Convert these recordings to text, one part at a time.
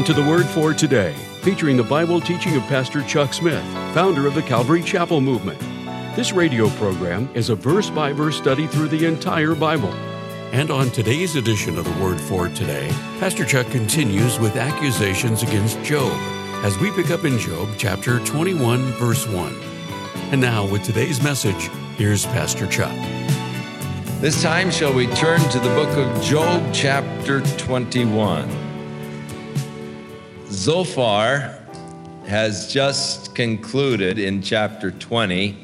Welcome to the Word for Today, featuring the Bible teaching of Pastor Chuck Smith, founder of the Calvary Chapel Movement. This radio program is a verse by verse study through the entire Bible. And on today's edition of the Word for Today, Pastor Chuck continues with accusations against Job as we pick up in Job chapter 21, verse 1. And now, with today's message, here's Pastor Chuck. This time, shall we turn to the book of Job, chapter 21. Zophar has just concluded in chapter 20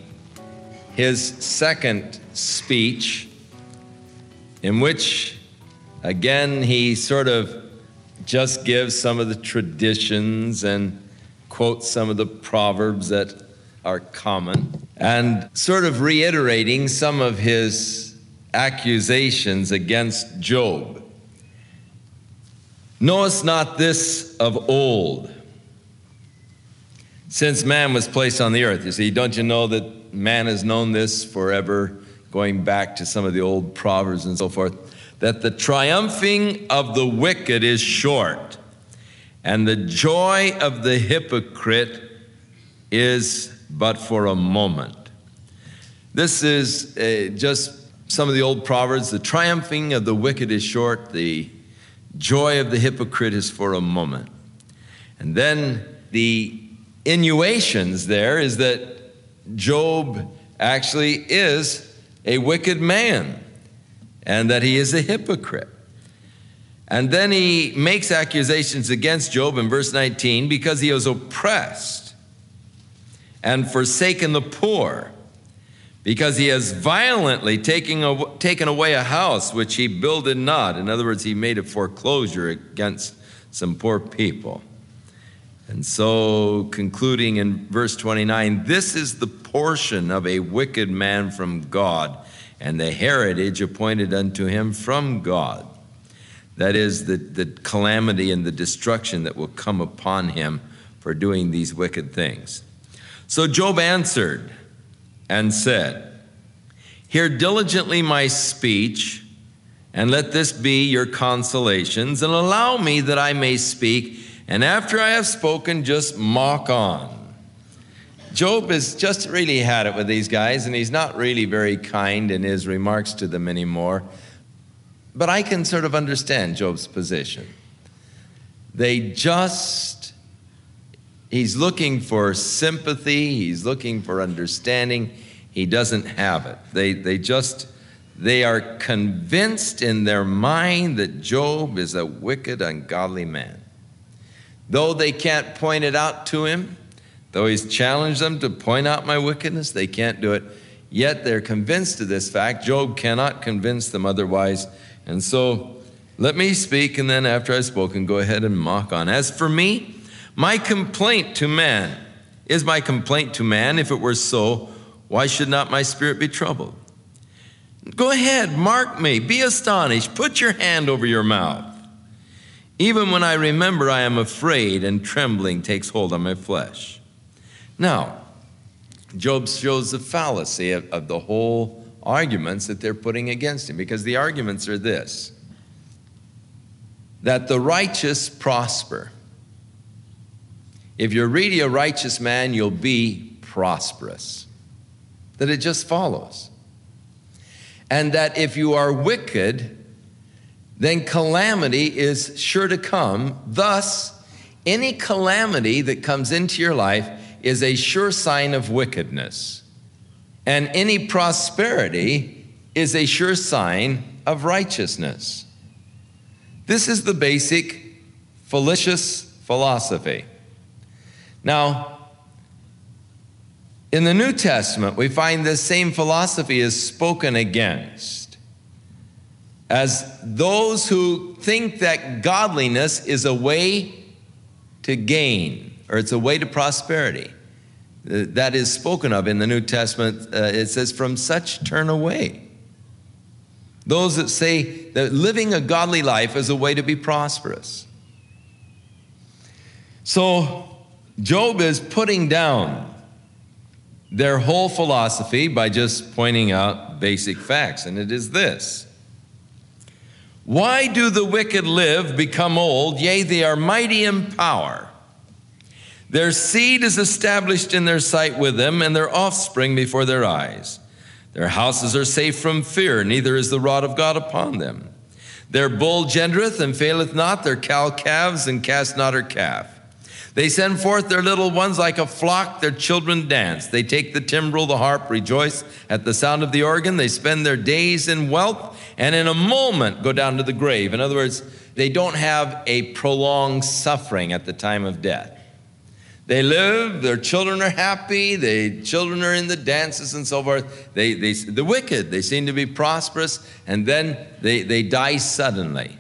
his second speech, in which, again, he sort of just gives some of the traditions and quotes some of the proverbs that are common, and sort of reiterating some of his accusations against Job. Knowest not this of old, since man was placed on the earth? You see, don't you know that man has known this forever, going back to some of the old proverbs and so forth, that the triumphing of the wicked is short, and the joy of the hypocrite is but for a moment. This is uh, just some of the old proverbs. The triumphing of the wicked is short, the joy of the hypocrite is for a moment. And then the innuations there is that Job actually is a wicked man and that he is a hypocrite. And then he makes accusations against Job in verse 19 because he was oppressed and forsaken the poor, because he has violently taken, taken away a house which he builded not. In other words, he made a foreclosure against some poor people. And so, concluding in verse 29, this is the portion of a wicked man from God, and the heritage appointed unto him from God. That is the, the calamity and the destruction that will come upon him for doing these wicked things. So Job answered and said, Hear diligently my speech, and let this be your consolations, and allow me that I may speak and after I have spoken, just mock on. Job has just really had it with these guys, and he's not really very kind in his remarks to them anymore. But I can sort of understand Job's position. They just, he's looking for sympathy, he's looking for understanding. He doesn't have it. They, they just, they are convinced in their mind that Job is a wicked, ungodly man. Though they can't point it out to him, though he's challenged them to point out my wickedness, they can't do it. Yet they're convinced of this fact. Job cannot convince them otherwise. And so let me speak, and then after I've spoken, go ahead and mock on. As for me, my complaint to man is my complaint to man. If it were so, why should not my spirit be troubled? Go ahead, mark me, be astonished, put your hand over your mouth. Even when I remember, I am afraid, and trembling takes hold on my flesh. Now, Job shows the fallacy of, of the whole arguments that they're putting against him, because the arguments are this that the righteous prosper. If you're really a righteous man, you'll be prosperous. That it just follows. And that if you are wicked, then calamity is sure to come. Thus, any calamity that comes into your life is a sure sign of wickedness. And any prosperity is a sure sign of righteousness. This is the basic fallacious philosophy. Now, in the New Testament, we find this same philosophy is spoken against as those who think that godliness is a way to gain or it's a way to prosperity. Uh, that is spoken of in the New Testament. Uh, it says, from such turn away. Those that say that living a godly life is a way to be prosperous. So, Job is putting down their whole philosophy by just pointing out basic facts, and it is this Why do the wicked live, become old? Yea, they are mighty in power. Their seed is established in their sight with them, and their offspring before their eyes. Their houses are safe from fear, neither is the rod of God upon them. Their bull gendereth and faileth not, their cow calves and cast not her calf. They send forth their little ones like a flock, their children dance. They take the timbrel, the harp, rejoice at the sound of the organ. They spend their days in wealth and in a moment go down to the grave. In other words, they don't have a prolonged suffering at the time of death. They live, their children are happy, the children are in the dances and so forth. They, they, the wicked, they seem to be prosperous, and then they, they die suddenly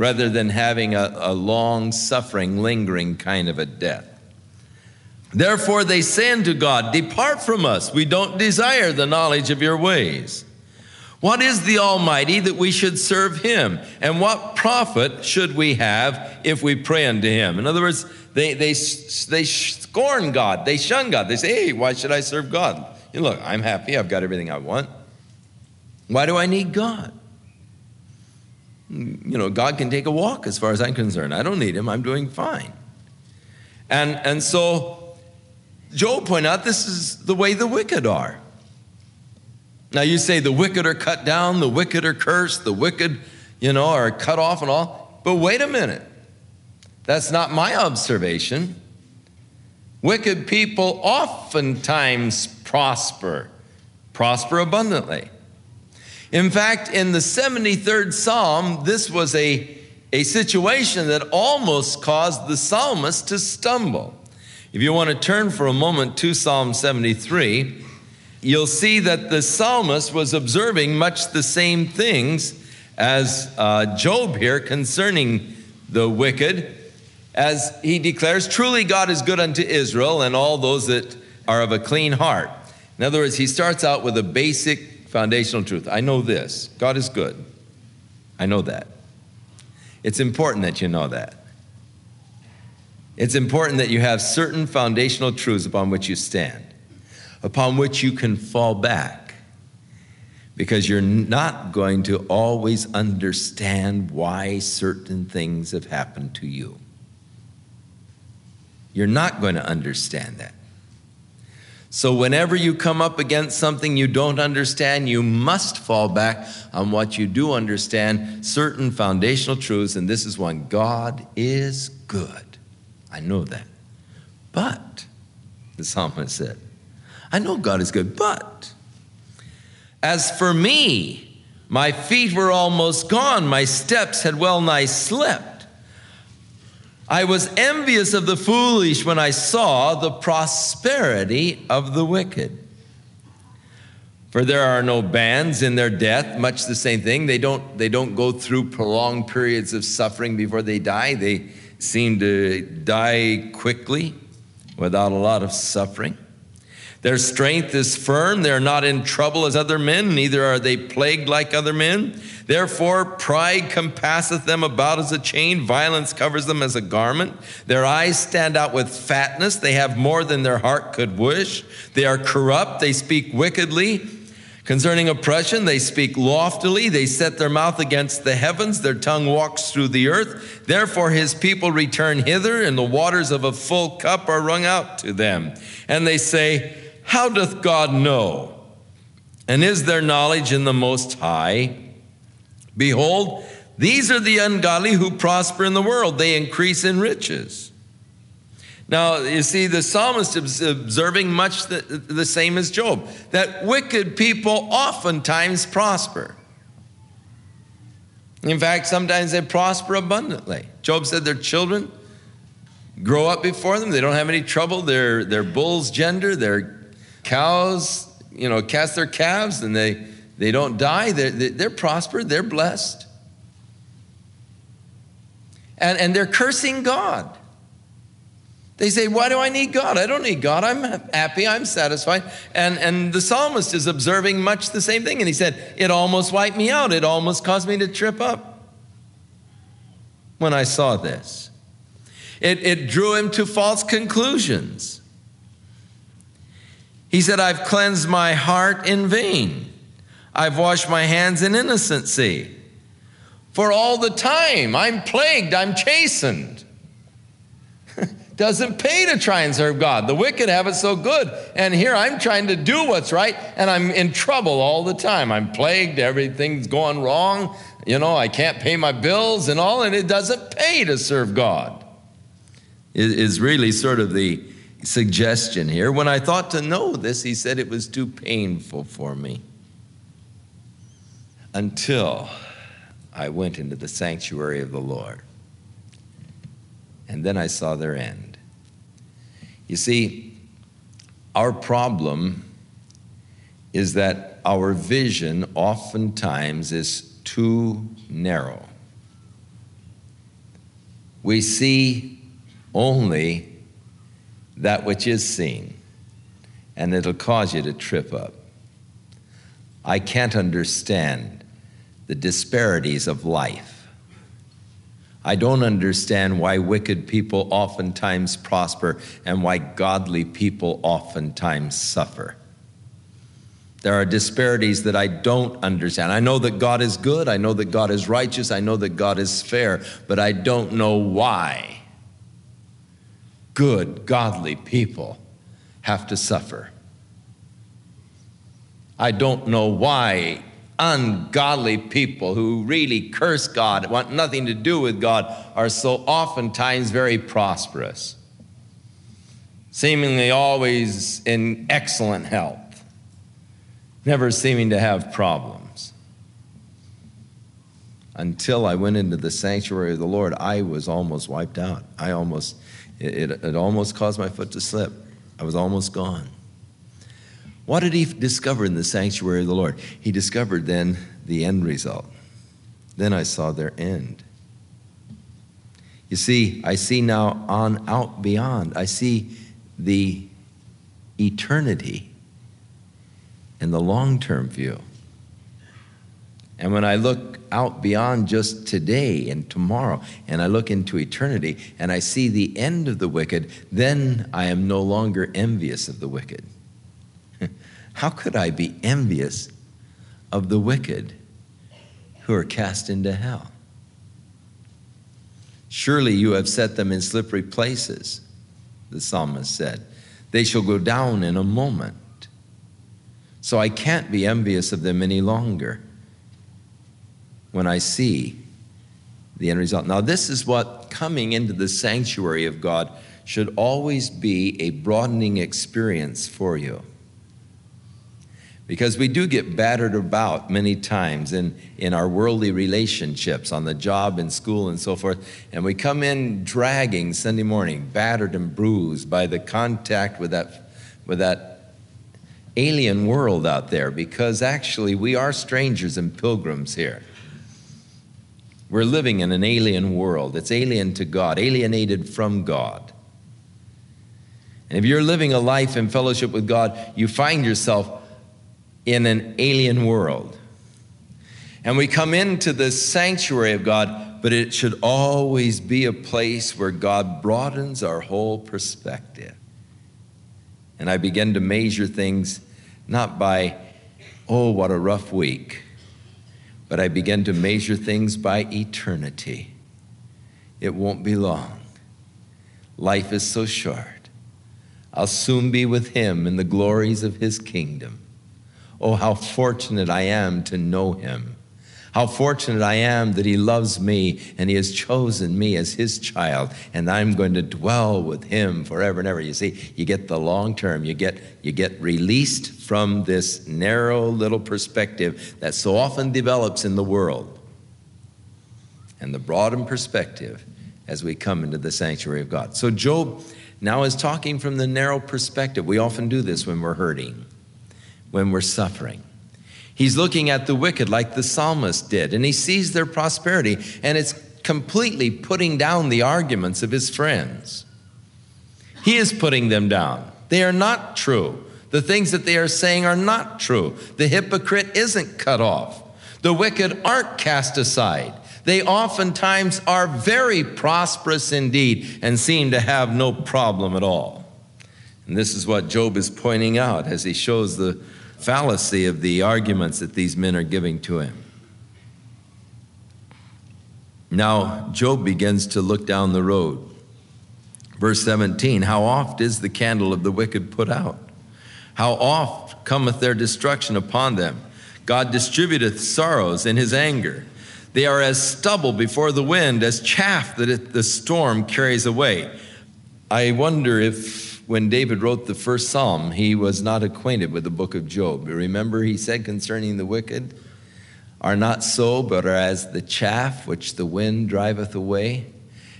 rather than having a, a long, suffering, lingering kind of a death. Therefore, they say unto God, Depart from us, we don't desire the knowledge of your ways. What is the Almighty that we should serve him? And what profit should we have if we pray unto him? In other words, they, they, they scorn God. They shun God. They say, hey, why should I serve God? You look, I'm happy. I've got everything I want. Why do I need God? You know, God can take a walk as far as I'm concerned. I don't need him. I'm doing fine. And, and so Job pointed out this is the way the wicked are. Now you say the wicked are cut down, the wicked are cursed, the wicked, you know, are cut off and all. But wait a minute. That's not my observation. Wicked people oftentimes prosper, prosper abundantly. In fact, in the 73rd Psalm, this was a, a situation that almost caused the psalmist to stumble. If you want to turn for a moment to Psalm 73, you'll see that the psalmist was observing much the same things as uh, Job here concerning the wicked as he declares, Truly God is good unto Israel and all those that are of a clean heart. In other words, he starts out with a basic foundational truth. I know this God is good. I know that. It's important that you know that. It's important that you have certain foundational truths upon which you stand, upon which you can fall back, because you're not going to always understand why certain things have happened to you. You're not going to understand that. So, whenever you come up against something you don't understand, you must fall back on what you do understand, certain foundational truths, and this is one God is good. I know that. But, the psalmist said, I know God is good, but as for me, my feet were almost gone, my steps had well nigh slipped. I was envious of the foolish when I saw the prosperity of the wicked. For there are no bands in their death, much the same thing. They don't, they don't go through prolonged periods of suffering before they die. They seem to die quickly without a lot of suffering. Their strength is firm. They're not in trouble as other men, neither are they plagued like other men. Therefore, pride compasseth them about as a chain, violence covers them as a garment. Their eyes stand out with fatness. They have more than their heart could wish. They are corrupt. They speak wickedly. Concerning oppression, they speak loftily. They set their mouth against the heavens. Their tongue walks through the earth. Therefore, his people return hither, and the waters of a full cup are wrung out to them. And they say, how doth God know? And is there knowledge in the Most High? Behold, these are the ungodly who prosper in the world, they increase in riches. Now, you see, the psalmist is observing much the, the same as Job that wicked people oftentimes prosper. In fact, sometimes they prosper abundantly. Job said their children grow up before them, they don't have any trouble, their, their bulls gender, their Cows, you know, cast their calves and they, they don't die. They're, they're prospered, they're blessed. And, and they're cursing God. They say, Why do I need God? I don't need God. I'm happy. I'm satisfied. And, and the psalmist is observing much the same thing. And he said, It almost wiped me out. It almost caused me to trip up when I saw this. It, it drew him to false conclusions. He said, I've cleansed my heart in vain. I've washed my hands in innocency. For all the time, I'm plagued, I'm chastened. Doesn't pay to try and serve God. The wicked have it so good. And here I'm trying to do what's right, and I'm in trouble all the time. I'm plagued, everything's going wrong. You know, I can't pay my bills and all, and it doesn't pay to serve God. It is really sort of the suggestion here. When I thought to know this, he said it was too painful for me. Until I went into the sanctuary of the Lord. And then I saw their end. You see, our problem is that our vision oftentimes is too narrow. We see only that which is seen, and it'll cause you to trip up. I can't understand the disparities of life. I don't understand why wicked people oftentimes prosper and why godly people oftentimes suffer. There are disparities that I don't understand. I know that God is good. I know that God is righteous. I know that God is fair, but I don't know why good, godly people have to suffer. I don't know why ungodly people who really curse God, want nothing to do with God, are so oftentimes very prosperous, seemingly always in excellent health never seeming to have problems. Until I went into the sanctuary of the Lord, I was almost wiped out. I almost, it, it, it almost caused my foot to slip. I was almost gone. What did he discover in the sanctuary of the Lord? He discovered then the end result. Then I saw their end. You see, I see now on out beyond. I see the eternity and the long term view. And when I look out beyond just today and tomorrow, and I look into eternity, and I see the end of the wicked, then I am no longer envious of the wicked. How could I be envious of the wicked who are cast into hell? Surely you have set them in slippery places, the psalmist said. They shall go down in a moment. So I can't be envious of them any longer when I see the end result. Now, this is what coming into the sanctuary of God should always be a broadening experience for you. Because we do get battered about many times in, in our worldly relationships, on the job, in school, and so forth. And we come in dragging Sunday morning, battered and bruised by the contact with that, with that alien world out there because actually we are strangers and pilgrims here. We're living in an alien world. It's alien to God, alienated from God. And if you're living a life in fellowship with God, you find yourself in an alien world. And we come into the sanctuary of God, but it should always be a place where God broadens our whole perspective. And I begin to measure things not by, oh, what a rough week, but I begin to measure things by eternity. It won't be long. Life is so short. I'll soon be with him in the glories of his kingdom. Oh, how fortunate I am to know him. How fortunate I am that He loves me and He has chosen me as His child, and I'm going to dwell with Him forever and ever. You see, you get the long term, you get, you get released from this narrow little perspective that so often develops in the world, and the broadened perspective as we come into the sanctuary of God. So, Job now is talking from the narrow perspective. We often do this when we're hurting, when we're suffering. He's looking at the wicked like the psalmist did, and he sees their prosperity, and it's completely putting down the arguments of his friends. He is putting them down. They are not true. The things that they are saying are not true. The hypocrite isn't cut off. The wicked aren't cast aside. They oftentimes are very prosperous indeed and seem to have no problem at all. And this is what Job is pointing out as he shows the fallacy of the arguments that these men are giving to him. Now, Job begins to look down the road. Verse 17 How oft is the candle of the wicked put out? How oft cometh their destruction upon them? God distributeth sorrows in his anger. They are as stubble before the wind, as chaff that the storm carries away. I wonder if when David wrote the first psalm, he was not acquainted with the book of Job. Remember, he said concerning the wicked, are not so, but are as the chaff which the wind driveth away.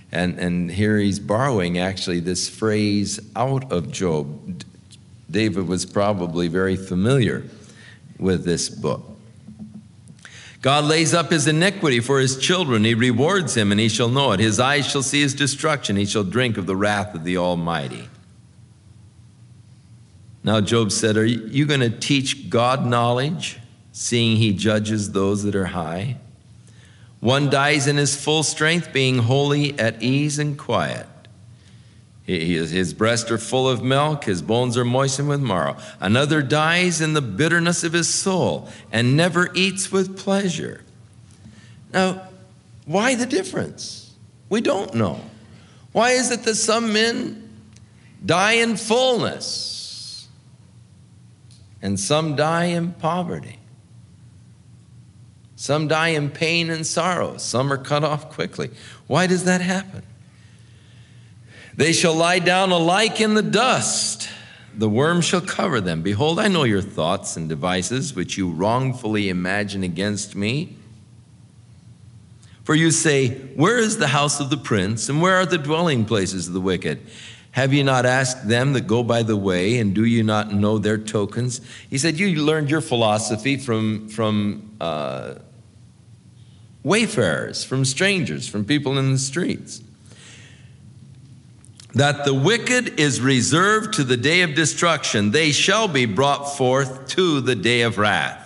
And, and here he's borrowing actually this phrase out of Job. David was probably very familiar with this book. God lays up his iniquity for his children. He rewards him, and he shall know it. His eyes shall see his destruction. He shall drink of the wrath of the Almighty. Now, Job said, Are you going to teach God knowledge, seeing he judges those that are high? One dies in his full strength, being wholly at ease and quiet. His breasts are full of milk, his bones are moistened with marrow. Another dies in the bitterness of his soul and never eats with pleasure. Now, why the difference? We don't know. Why is it that some men die in fullness and some die in poverty? Some die in pain and sorrow, some are cut off quickly. Why does that happen? They shall lie down alike in the dust. The worm shall cover them. Behold, I know your thoughts and devices which you wrongfully imagine against me. For you say, Where is the house of the prince, and where are the dwelling places of the wicked? Have you not asked them that go by the way, and do you not know their tokens? He said, You learned your philosophy from, from uh, wayfarers, from strangers, from people in the streets that the wicked is reserved to the day of destruction, they shall be brought forth to the day of wrath.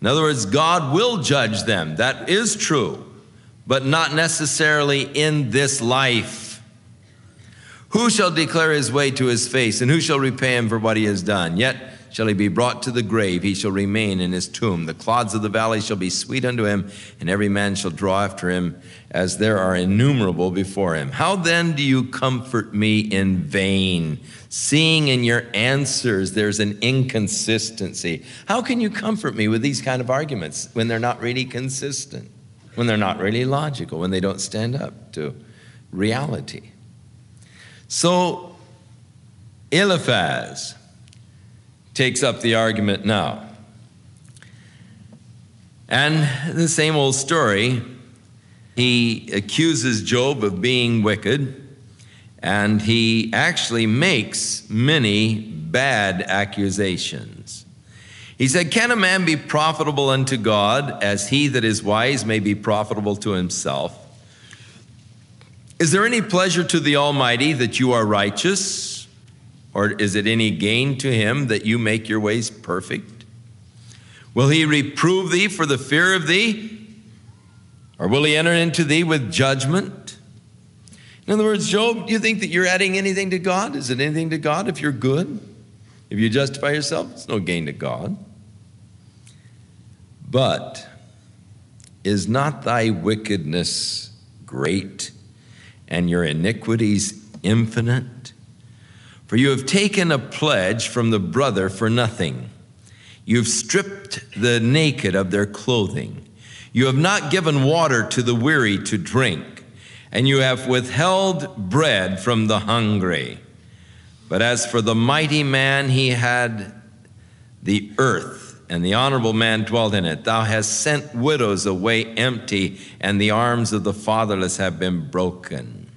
In other words, God will judge them. That is true, but not necessarily in this life. Who shall declare his way to his face, and who shall repay him for what he has done? Yet shall he be brought to the grave, he shall remain in his tomb. The clods of the valley shall be sweet unto him, and every man shall draw after him, as there are innumerable before him. How then do you comfort me in vain? Seeing in your answers there's an inconsistency. How can you comfort me with these kind of arguments when they're not really consistent, when they're not really logical, when they don't stand up to reality? So, Eliphaz, takes up the argument now. And the same old story, he accuses Job of being wicked, and he actually makes many bad accusations. He said, Can a man be profitable unto God as he that is wise may be profitable to himself? Is there any pleasure to the Almighty that you are righteous? Or is it any gain to him that you make your ways perfect? Will he reprove thee for the fear of thee? Or will he enter into thee with judgment? In other words, Job, do you think that you're adding anything to God? Is it anything to God if you're good? If you justify yourself, it's no gain to God. But is not thy wickedness great and your iniquities infinite? For you have taken a pledge from the brother for nothing. You've stripped the naked of their clothing. You have not given water to the weary to drink, and you have withheld bread from the hungry. But as for the mighty man, he had the earth, and the honorable man dwelt in it. Thou hast sent widows away empty, and the arms of the fatherless have been broken.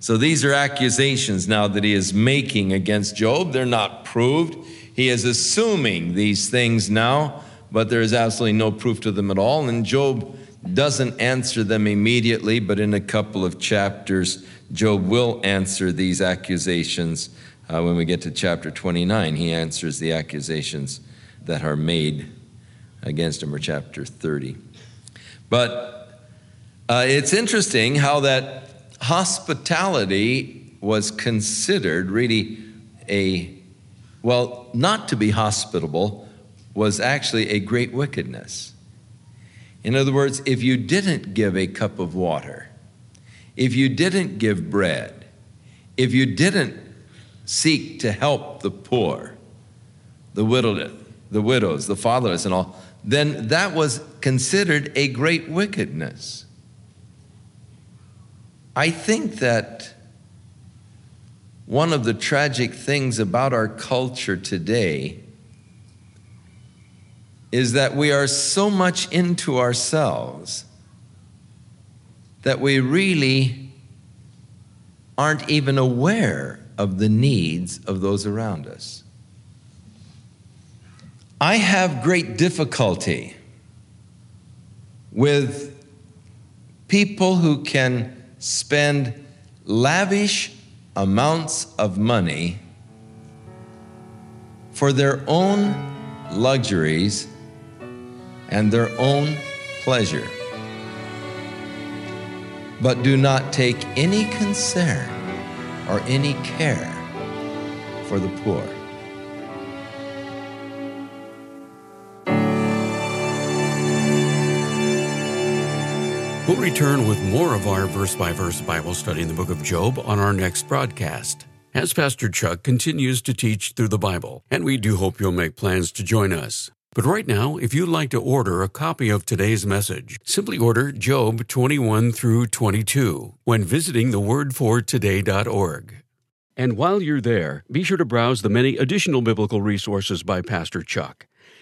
So these are accusations now that he is making against Job. They're not proved. He is assuming these things now, but there is absolutely no proof to them at all. And Job doesn't answer them immediately, but in a couple of chapters, Job will answer these accusations. Uh, when we get to chapter 29, he answers the accusations that are made against him, or chapter 30. But uh, it's interesting how that hospitality was considered really a, well, not to be hospitable was actually a great wickedness. In other words, if you didn't give a cup of water, if you didn't give bread, if you didn't seek to help the poor, the widowed, the widows, the fatherless, and all, then that was considered a great wickedness. I think that one of the tragic things about our culture today is that we are so much into ourselves that we really aren't even aware of the needs of those around us. I have great difficulty with people who can spend lavish amounts of money for their own luxuries and their own pleasure, but do not take any concern or any care for the poor. We'll return with more of our verse by verse Bible study in the book of Job on our next broadcast. As Pastor Chuck continues to teach through the Bible, and we do hope you'll make plans to join us. But right now, if you'd like to order a copy of today's message, simply order Job 21 through 22 when visiting thewordfortoday.org. And while you're there, be sure to browse the many additional biblical resources by Pastor Chuck.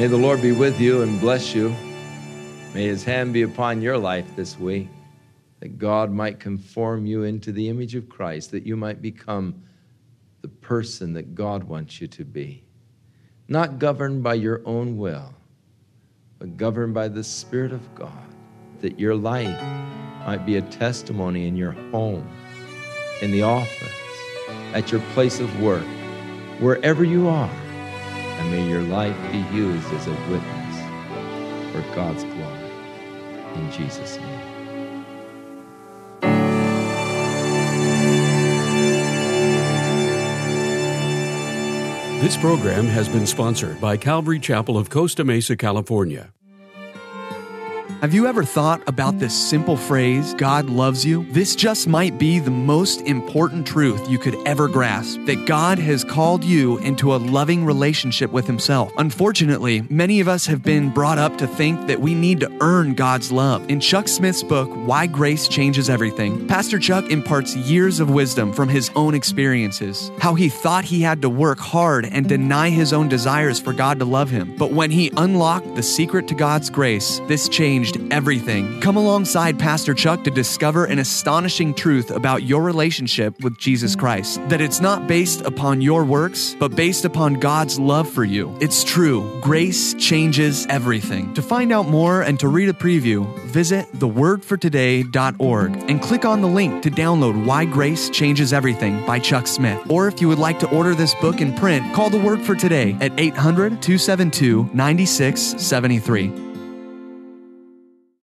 May the Lord be with you and bless you. May his hand be upon your life this week, that God might conform you into the image of Christ, that you might become the person that God wants you to be. Not governed by your own will, but governed by the Spirit of God, that your life might be a testimony in your home, in the office, at your place of work, wherever you are. And may your life be used as a witness for God's glory. In Jesus' name. This program has been sponsored by Calvary Chapel of Costa Mesa, California. Have you ever thought about this simple phrase, God loves you? This just might be the most important truth you could ever grasp that God has called you into a loving relationship with Himself. Unfortunately, many of us have been brought up to think that we need to earn God's love. In Chuck Smith's book, Why Grace Changes Everything, Pastor Chuck imparts years of wisdom from his own experiences, how he thought he had to work hard and deny his own desires for God to love him. But when he unlocked the secret to God's grace, this changed everything. Come alongside Pastor Chuck to discover an astonishing truth about your relationship with Jesus Christ. That it's not based upon your works, but based upon God's love for you. It's true. Grace changes everything. To find out more and to read a preview, visit thewordfortoday.org and click on the link to download Why Grace Changes Everything by Chuck Smith. Or if you would like to order this book in print, call the Word for Today at 800 272 9673.